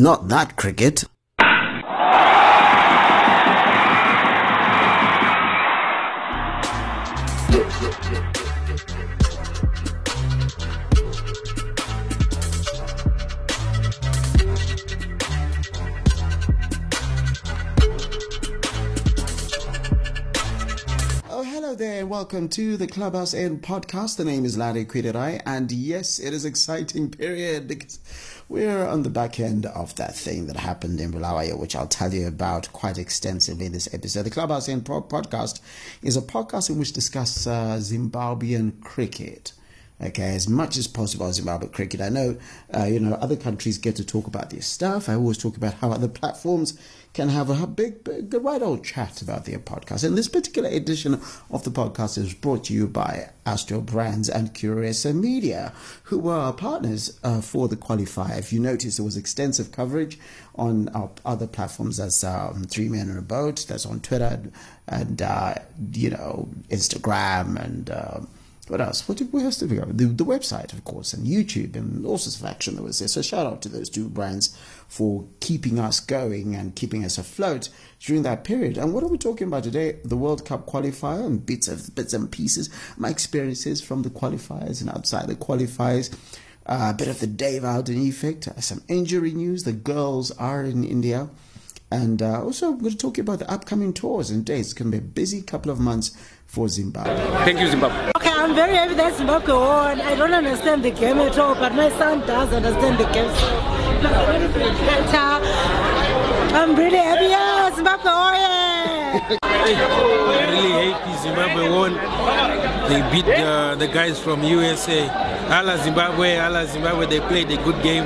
Not that cricket. To the Clubhouse End podcast. The name is Larry Kwirirayi, and yes, it is exciting period because we're on the back end of that thing that happened in Bulawayo, which I'll tell you about quite extensively in this episode. The Clubhouse End podcast is a podcast in which discuss uh, Zimbabwean cricket okay, as much as possible as Zimbabwe cricket. I know, uh, you know, other countries get to talk about their stuff. I always talk about how other platforms can have a big, big wide old chat about their podcast. And this particular edition of the podcast is brought to you by Astro Brands and Curesa Media, who were our partners uh, for the qualifier. If you notice, there was extensive coverage on our other platforms as um, Three Men in a Boat, that's on Twitter and, uh, you know, Instagram and... Uh, what else? What where else did we go? The, the website, of course, and YouTube, and all sorts of action that was there. So shout out to those two brands for keeping us going and keeping us afloat during that period. And what are we talking about today? The World Cup qualifier and bits of bits and pieces, my experiences from the qualifiers and outside the qualifiers. Uh, a bit of the Dave Houghton effect, some injury news. The girls are in India. And uh, also, I'm going to talk about the upcoming tours and dates. It's going to be a busy couple of months for Zimbabwe. Thank you, Zimbabwe. Okay, I'm very happy that Zimbabwe won. I don't understand the game at all, but my son does understand the game. I'm really happy. Yeah, Zimbabwe, oh yeah. I really hate Zimbabwe won. They beat uh, the guys from USA. Ala Zimbabwe, Ala Zimbabwe, they played a good game.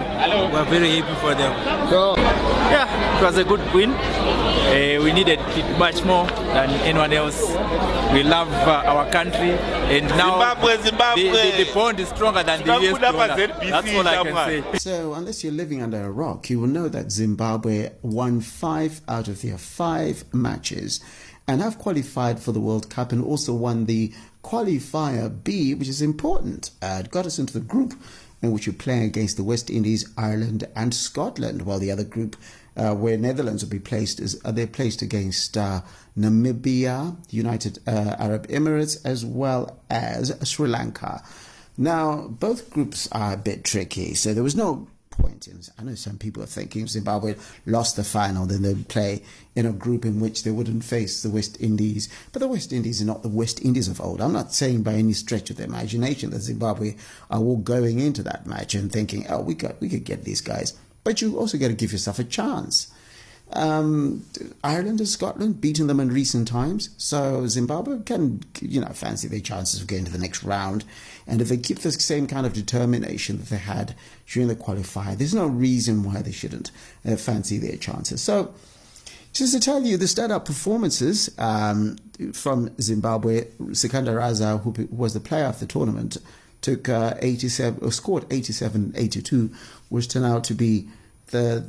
We're very happy for them. So, yeah, it was a good win. Uh, we needed it much more than anyone else. We love uh, our country, and now Zimbabwe, Zimbabwe. The, the, the bond is stronger than the US dollar. That's all I can say. So, unless you're living under a rock, you will know that Zimbabwe won five out of their five matches and have qualified for the World Cup and also won the qualifier B, which is important. Uh, it got us into the group in which we're playing against the West Indies, Ireland, and Scotland, while the other group, uh, where Netherlands will be placed, is they're placed against uh, Namibia, United uh, Arab Emirates, as well as Sri Lanka. Now, both groups are a bit tricky, so there was no point in. I know some people are thinking Zimbabwe lost the final, then they'd play in a group in which they wouldn't face the West Indies. But the West Indies are not the West Indies of old. I'm not saying by any stretch of the imagination that Zimbabwe are all going into that match and thinking, oh, we got we could get these guys. But you also got to give yourself a chance. Um, Ireland and Scotland beaten them in recent times, so Zimbabwe can, you know, fancy their chances of getting to the next round. And if they keep the same kind of determination that they had during the qualifier, there's no reason why they shouldn't uh, fancy their chances. So, just to tell you the standout performances um, from Zimbabwe, Sikandar Raza, who was the player of the tournament, took uh, 87, or scored 87 82, which turned out to be the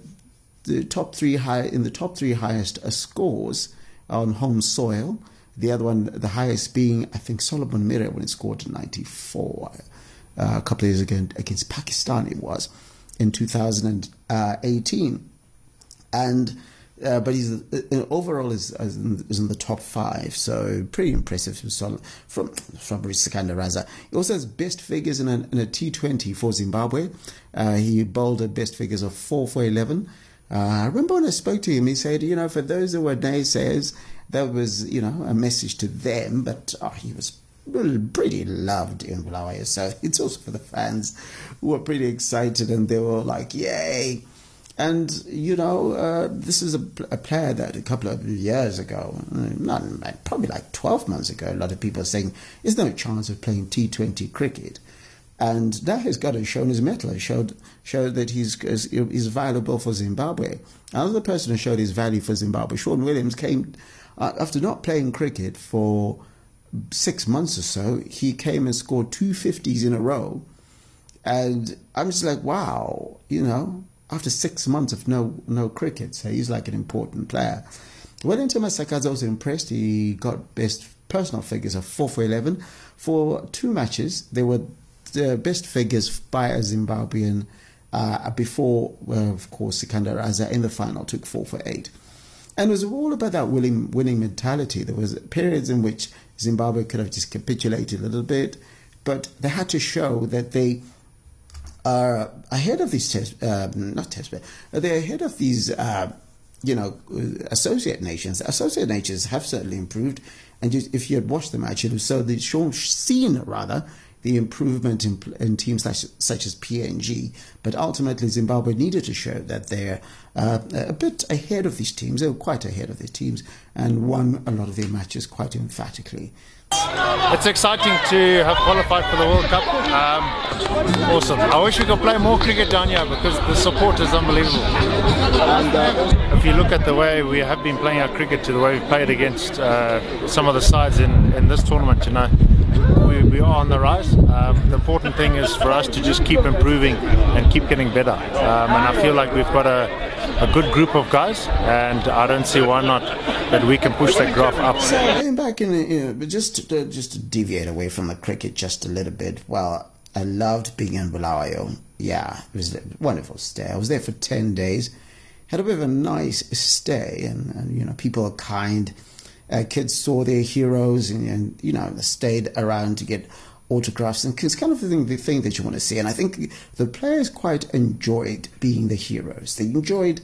the top three high in the top three highest uh, scores on home soil. The other one, the highest being I think Solomon Mire when he scored 94 uh, a couple of years ago against Pakistan. It was in 2018, and uh, but he's uh, overall is, is in, the top five, so pretty impressive from from Sikandar Raza. He also has best figures in a, in a T20 for Zimbabwe. Uh, he bowled at best figures of four for eleven. Uh, I remember when I spoke to him, he said, you know, for those who were naysayers, that was, you know, a message to them, but oh, he was pretty loved in Bulawayo. So it's also for the fans who were pretty excited and they were like, yay. And, you know, uh, this is a, a, player that a couple of years ago, not probably like 12 months ago, a lot of people are saying, there's no chance of playing T20 cricket. And now he's got to show his mettle. Showed showed that he's is valuable for Zimbabwe. Another person who showed his value for Zimbabwe, Sean Williams, came uh, after not playing cricket for six months or so. He came and scored two fifties in a row, and I'm just like, wow, you know, after six months of no no cricket, so he's like an important player. Wellington Masakadza was impressed. He got best personal figures of four for eleven for two matches. They were the best figures by a Zimbabwean uh, before, well, of course, Sikandar Raza in the final took four for eight. And it was all about that winning, winning mentality. There was periods in which Zimbabwe could have just capitulated a little bit, but they had to show that they are ahead of these test, uh, not test, but they're ahead of these, uh, you know, associate nations. Associate nations have certainly improved, and if you had watched the match, it was so the shown seen rather the improvement in, in teams such, such, as PNG. But ultimately, Zimbabwe needed to show that they're uh, a bit ahead of these teams. They were quite ahead of their teams and won a lot of their matches quite emphatically. It's exciting to have qualified for the World Cup. Um, awesome. I wish we could play more cricket down here because the support is unbelievable. And uh, if you look at the way we have been playing our cricket to the way we've played against uh, some of the sides in, in this tournament, you know, we, we are on the rise. Um, the important thing is for us to just keep improving and keep getting better. Um, and I feel like we've got a, a good group of guys, and I don't see why not that we can push that graph up. So, back in, you know, just to, just to deviate away from the cricket just a little bit. Well, I loved being in Bulawayo. Yeah, it was a wonderful stay. I was there for ten days. Had a bit of a nice stay, and, and you know, people are kind uh, kids saw their heroes and, and, you know stayed around to get autographs. And it's kind of the thing, the thing that you want to see. And I think the players quite enjoyed being the heroes. They enjoyed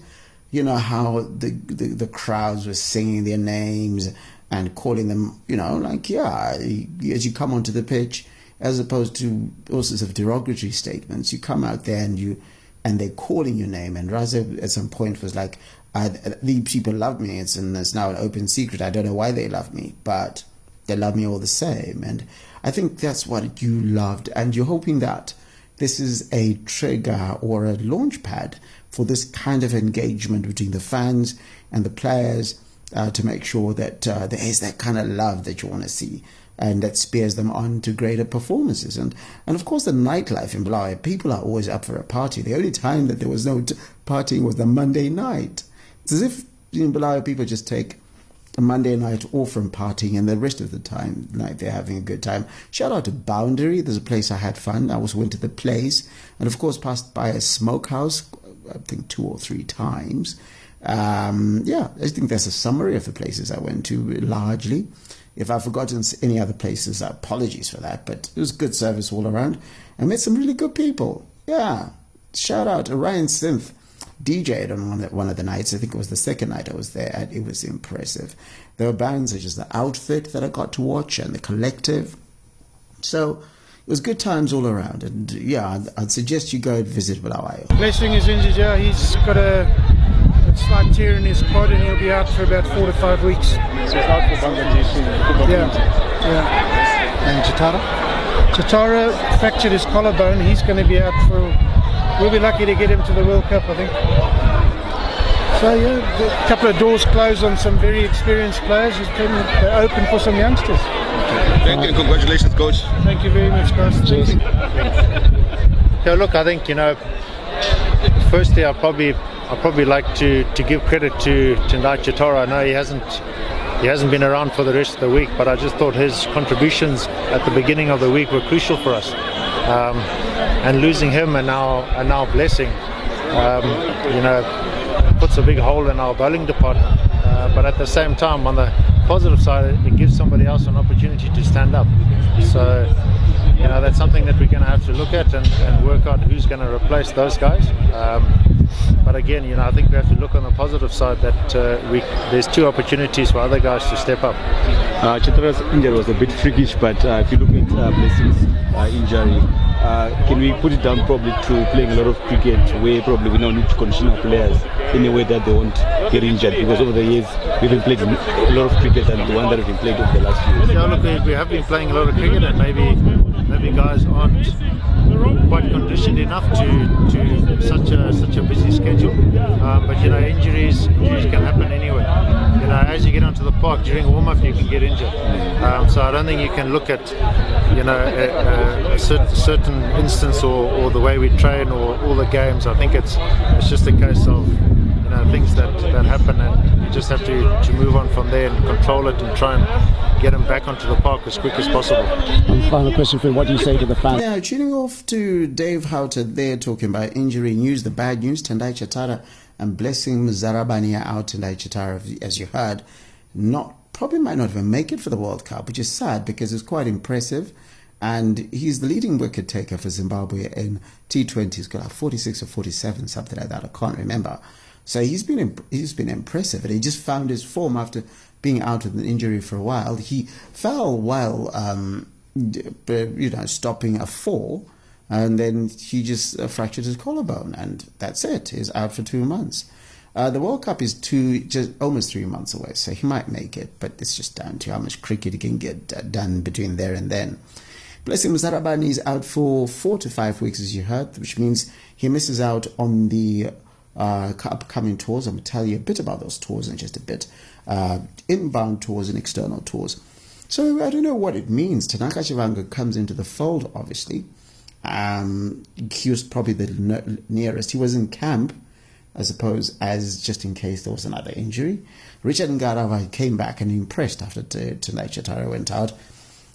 you know how the, the, the crowds were singing their names and calling them you know like yeah as you come onto the pitch as opposed to all sorts of derogatory statements you come out there and you and they're calling your name and Raza at some point was like I, these people love me. It's, and it's now an open secret. I don't know why they love me, but they love me all the same. And I think that's what you loved. And you're hoping that this is a trigger or a launch pad for this kind of engagement between the fans and the players uh, to make sure that uh, there is that kind of love that you want to see and that spears them on to greater performances. And and of course, the nightlife in Bulawayo, people are always up for a party. The only time that there was no t- was the Monday night. It's as if in Bulawayo people just take a Monday night off from partying and the rest of the time like they're having a good time. Shout out to Boundary. There's a place I had fun. I also went to the place and of course passed by a smokehouse I think two or three times. Um, yeah, I think that's a summary of the places I went to largely. If I've forgotten any other places, apologies for that. But it was good service all around. I met some really good people. Yeah. Shout out to Ryan Synth DJed on one of, one of the nights. I think it was the second night I was there, and it was impressive. There were bands such as the Outfit that I got to watch and the Collective. So it was good times all around. And yeah, I'd, I'd suggest you go and visit Bulawayo. Blessing is injured. Yeah, he's got a, a slight tearing his quad, and he'll be out for about four to five weeks. So he's out for Bangladesh. Yeah, yeah. And Chatara? Chatara fractured his collarbone. He's going to be out for we'll be lucky to get him to the World Cup, I think. So yeah, a couple of doors closed on some very experienced players. They're open for some youngsters. Thank you. Congratulations, coach. Thank you very much, guys. Thank you. Yeah, look, I think you know. Firstly, I probably I probably like to, to give credit to Tendai Chatara. I know he hasn't he hasn't been around for the rest of the week, but I just thought his contributions at the beginning of the week were crucial for us. Um, and losing him and now and now blessing, um, you know, puts a big hole in our bowling department. Uh, but at the same time, on the positive side, it gives somebody else an opportunity to stand up. So, you know, that's something that we're going to have to look at and, and work out who's going to replace those guys. Um, but again, you know, I think we have to look on the positive side that uh, we there's two opportunities for other guys to step up. Uh, Chatara's injury was a bit freakish, but uh, if you look at uh, Blessing's uh, injury, uh, can we put it down probably to playing a lot of cricket where probably we now need to condition our players in a way that they won't get injured because over the years we've been playing a lot of cricket and the one that we've been played over the last few years. Yeah, look, we have been playing a lot of cricket and maybe maybe guys aren't quite conditioned enough to, to such a such a busy schedule. Um, but you know, injuries injuries can happen anywhere. You know, as you get onto the park during warm up, you can get injured. Um, so I don't think you can look at you know a, a, certain, certain instance or, or the way we train or all the games. I think it's it's just a case of know, things that, that happen, and you just have to, to move on from there and control it and try and get them back onto the park as quick as possible. One final question for you. What do you say to the fans? Now, tuning off to Dave Houghton there talking about injury news, the bad news, Tendai Chatara and Blessing Muzarabani are out Tendai Chatara, as you heard, not probably might not even make it for the World Cup, which is sad because it's quite impressive. And he's the leading wicket taker for Zimbabwe in T20. He's got like 46 or 47, something like that. I can't remember. So he's been he's been impressive, and he just found his form after being out with an injury for a while. He fell while um, you know stopping a fall, and then he just uh, fractured his collarbone, and that's it. He's out for two months. Uh, the World Cup is two, just almost three months away, so he might make it, but it's just down to how much cricket he can get uh, done between there and then. Blessing Muzarabani is out for four to five weeks, as you heard, which means he misses out on the uh, upcoming tours. I'm going to tell you a bit about those tours in just a bit. Uh, inbound tours and external tours. So I don't know what it means. Tanaka Chivanga comes into the fold, obviously. Um, he was probably the nearest. He was in camp I suppose, as just in case there was another injury. Richard Ngarawa came back and impressed after Tendai Chatara went out.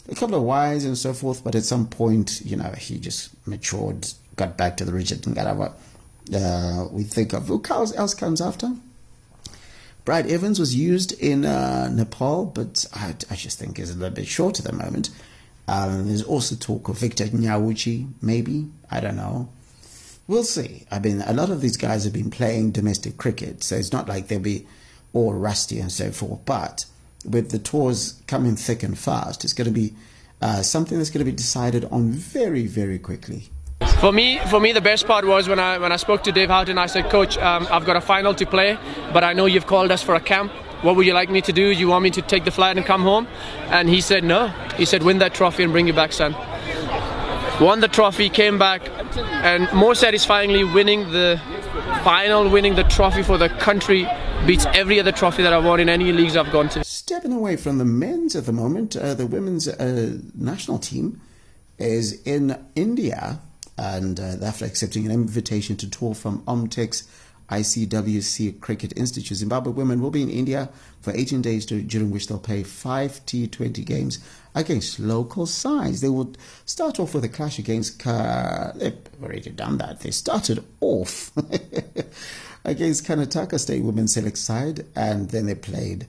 A couple of whys and so forth, but at some point, you know, he just matured, got back to the Richard Ngarawa uh, we think of. Who else comes after? Brad Evans was used in uh, Nepal, but I, I, just think is a little bit short at the moment. Um, there's also talk of Victor Nyauchi, maybe. I don't know. We'll see. I mean, a lot of these guys have been playing domestic cricket, so it's not like they'll be all rusty and so forth. But with the tours coming thick and fast, it's going to be uh, something that's going to be decided on very, very quickly. For me, for me, the best part was when I when I spoke to Dave Houghton. I said, "Coach, um, I've got a final to play, but I know you've called us for a camp. What would you like me to do? Do you want me to take the flight and come home?" And he said, "No." He said, "Win that trophy and bring you back, son." Won the trophy, came back, and more satisfyingly winning the final, winning the trophy for the country beats every other trophy that I've won in any leagues I've gone to. Stepping away from the men's at the moment, uh, the women's uh, national team is in India and uh, after accepting an invitation to tour from Omtex ICWC Cricket Institute. Zimbabwe women will be in India for 18 days during which they'll play five T20 games against local sides. They would start off with a clash against. they've already done that. They started off against Karnataka State Women's Select side, and then they played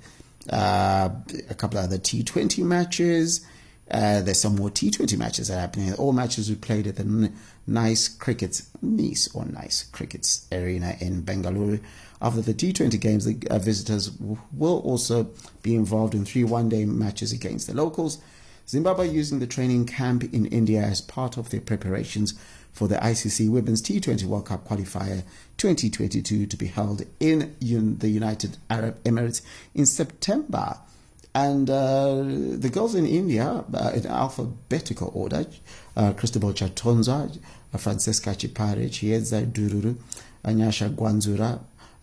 uh, a couple of other T20 matches. Uh, there's some more T20 matches that are happening. All matches we played at the Nice Crickets, Nice or Nice Crickets Arena in Bengaluru. After the T20 games, the uh, visitors will also be involved in three one day matches against the locals. Zimbabwe using the training camp in India as part of their preparations for the ICC Women's T20 World Cup qualifier 2022 to be held in the United Arab Emirates in September. And uh, the girls in India, uh, in alphabetical order, uh, Christabel Chatonza, uh, Francesca Chipare, Chiedza Dhururu, Anyasha Gwanzura,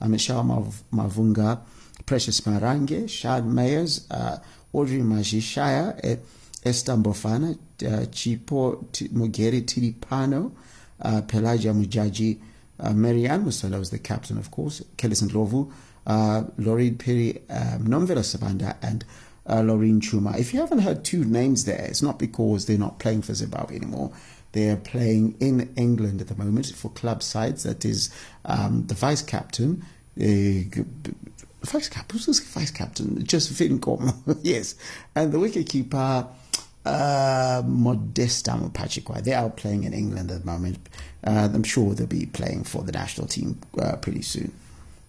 Michelle Mav- Mavunga, Precious Marange, Shad Mayers, uh, Audrey Mazvishaya, Esther Mbofana, uh, Chipo Mugeri Tiripano, uh, Pelagia Mujaji, uh, Marianne Musala was the captain, of course, Kelly. Lovu, uh, Loryn Phiri, um, Nomvela Sabanda, and uh, Chuma. If you haven't heard two names there, it's not because they're not playing for Zimbabwe anymore. They're playing in England at the moment for club sides. That is um, the vice captain, uh, vice captain, who's the vice captain? Just Vincom, yes, and the wicket keeper. Uh, Modesta Mupachikwa. They are playing in England at the moment. Uh, I'm sure they'll be playing for the national team uh, pretty soon.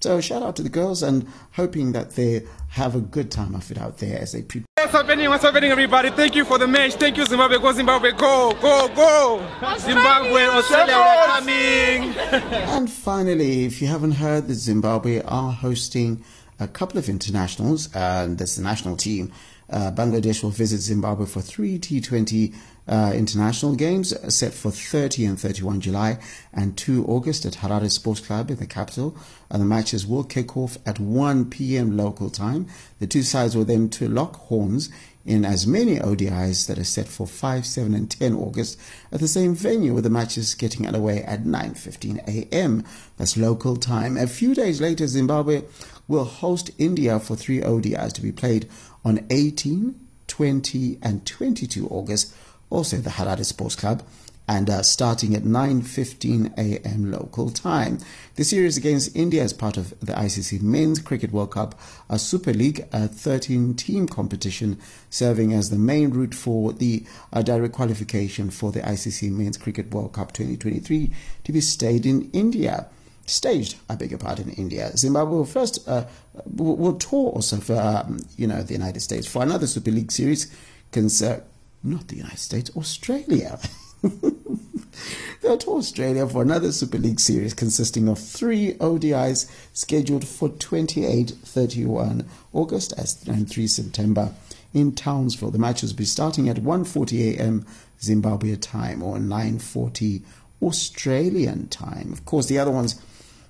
So shout out to the girls and hoping that they have a good time of it out there as they prepare. What's happening? What's happening, everybody? Thank you for the match. Thank you, Zimbabwe. Go, Zimbabwe. Go, go, go. Zimbabwe, Australia, we're coming. and finally, if you haven't heard, the Zimbabwe are hosting a couple of internationals, and this national team Uh, Bangladesh will visit Zimbabwe for three T20 uh, international games uh, set for 30 and 31 July and 2 August at Harare Sports Club in the capital. And the matches will kick off at 1 p.m. local time. The two sides will then to lock horns in as many ODIs that are set for 5, 7 and 10 August at the same venue with the matches getting underway at 9.15 a.m. That's local time. A few days later, Zimbabwe will host India for three ODIs to be played on 18, 20 and 22 August, also the Harare Sports Club and uh, starting at 9:15 a.m. local time. The series against India is part of the ICC Men's Cricket World Cup, a Super League, a 13-team competition, serving as the main route for the uh, direct qualification for the ICC Men's Cricket World Cup 2023 to be staged in India. Staged, I beg your pardon, in India. Zimbabwe will first uh, will, tour also for um, you know the United States for another Super League series. Concern, not the United States, Australia. They'll tour Australia for another Super League series consisting of three ODIs scheduled for 28, 31 August and 3 September in Townsville. The matches will be starting at 1.40 a.m. Zimbabwe time or 9.40 Australian time. Of course, the other ones,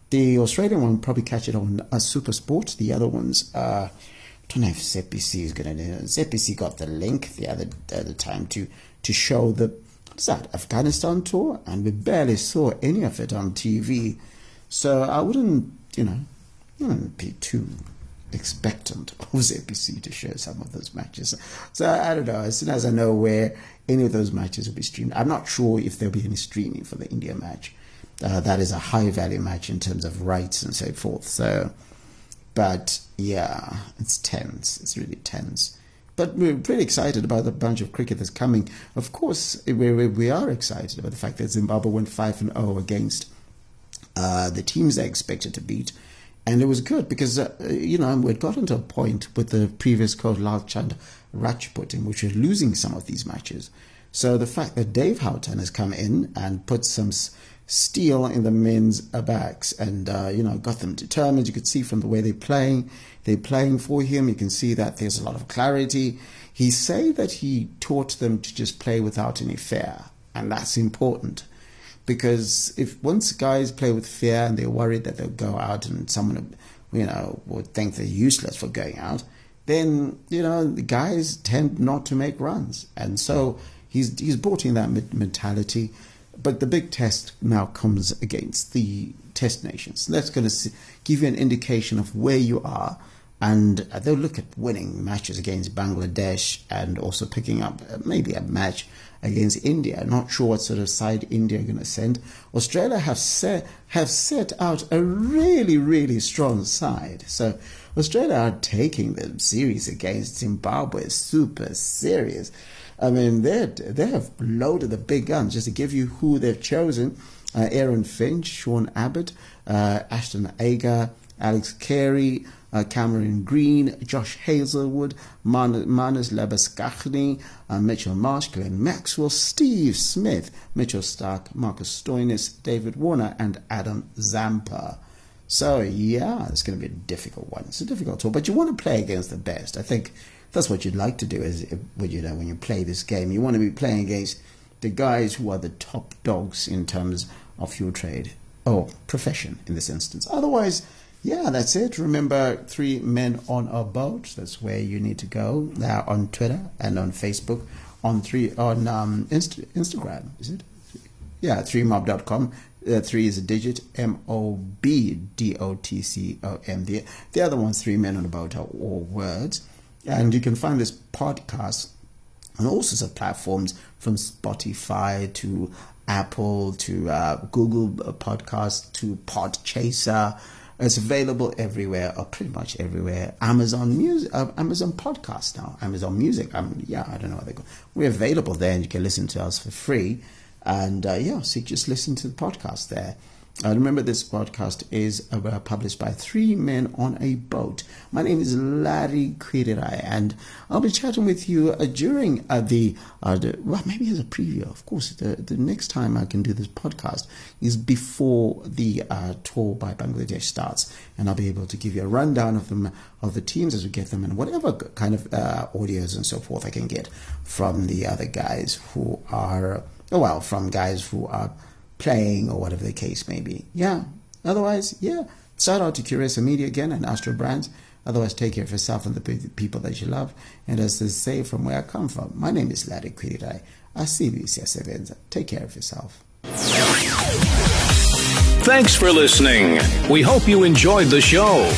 the Australian one will probably catch it on a Super Sport. The other ones, I don't know if ZBC is going to do it. ZBC got the link the other, the other time to, to show the what's that Afghanistan tour, and we barely saw any of it on TV. So I wouldn't, you know, wouldn't be too expectant of ZBC to show some of those matches. So I don't know. As soon as I know where any of those matches will be streamed, I'm not sure if there'll be any streaming for the India match. Uh, that is a high value match in terms of rights and so forth. So, but yeah, it's tense. It's really tense. But we're pretty excited about the bunch of cricket that's coming. Of course, we, we are excited about the fact that Zimbabwe went 5 and 0 against uh, the teams they expected to beat. And it was good because, uh, you know, we'd gotten to a point with the previous coach, Lalchand Rajput, in which we're losing some of these matches. So the fact that Dave Houghton has come in and put some steel in the men's backs and, uh, you know, got them determined. You could see from the way they're playing, they're playing for him. You can see that there's a lot of clarity. He say that he taught them to just play without any fear, and that's important because if once guys play with fear and they're worried that they'll go out and someone, you know, would think they're useless for going out, then you know the guys tend not to make runs, and so he's he's brought in that mentality. But the big test now comes against the test nations. That's going to give you an indication of where you are. And they'll look at winning matches against Bangladesh and also picking up uh, maybe a match against India. Not sure what sort of side India are going to send. Australia have set have set out a really really strong side. So Australia are taking the series against Zimbabwe super serious. I mean, they they have loaded the big guns just to give you who they've chosen. Uh, Aaron Finch, Sean Abbott, uh, Ashton Agar, Alex Carey, uh, Cameron Green, Josh Hazlewood, Man- Marnus Labuschagne, uh, Mitchell Marsh, Glenn Maxwell, Steve Smith, Mitchell Stark, Marcus Stoinis, David Warner, and Adam Zampa. So, yeah, it's going to be a difficult one. It's a difficult tour, but you want to play against the best. I think that's what you'd like to do is when you know when you play this game. You want to be playing against the guys who are the top dogs in terms of your trade or profession in this instance. Otherwise, yeah, that's it. Remember, three men on a boat. That's where you need to go. Now on Twitter and on Facebook, on three on um, Inst- Instagram. Is it? Yeah, threemob.com. Uh, three is a digit, M O B D O T C O M. The the other one's three men on a boat are all words. And you can find this podcast on all sorts of platforms from Spotify to Apple to uh, Google Podcast to Podchaser. It's available everywhere, or pretty much everywhere. Amazon Music, uh, Amazon Podcast now, Amazon Music. Um, yeah, I don't know what they call. We're available there, and you can listen to us for free. And uh, yeah, so just listen to the podcast there. Uh, remember, this podcast is uh, published by three men on a boat. My name is Larry Kwirirayi, and I'll be chatting with you uh, during uh, the, uh, the, well, maybe as a preview. Of course, the, the next time I can do this podcast is before the uh, tour by Bangladesh starts, and I'll be able to give you a rundown of them, of the teams as we get them, and whatever kind of audios and so forth I can get from the other guys who are, Oh, well, from guys who are playing or whatever the case may be. Yeah. Otherwise, yeah. Shout out to Curesa Media again and Astro Brands. Otherwise, take care of yourself and the people that you love. And as they say from where I come from, my name is Larry Kwirirayi. Asibisi Sevenza. Take care of yourself. Thanks for listening. We hope you enjoyed the show.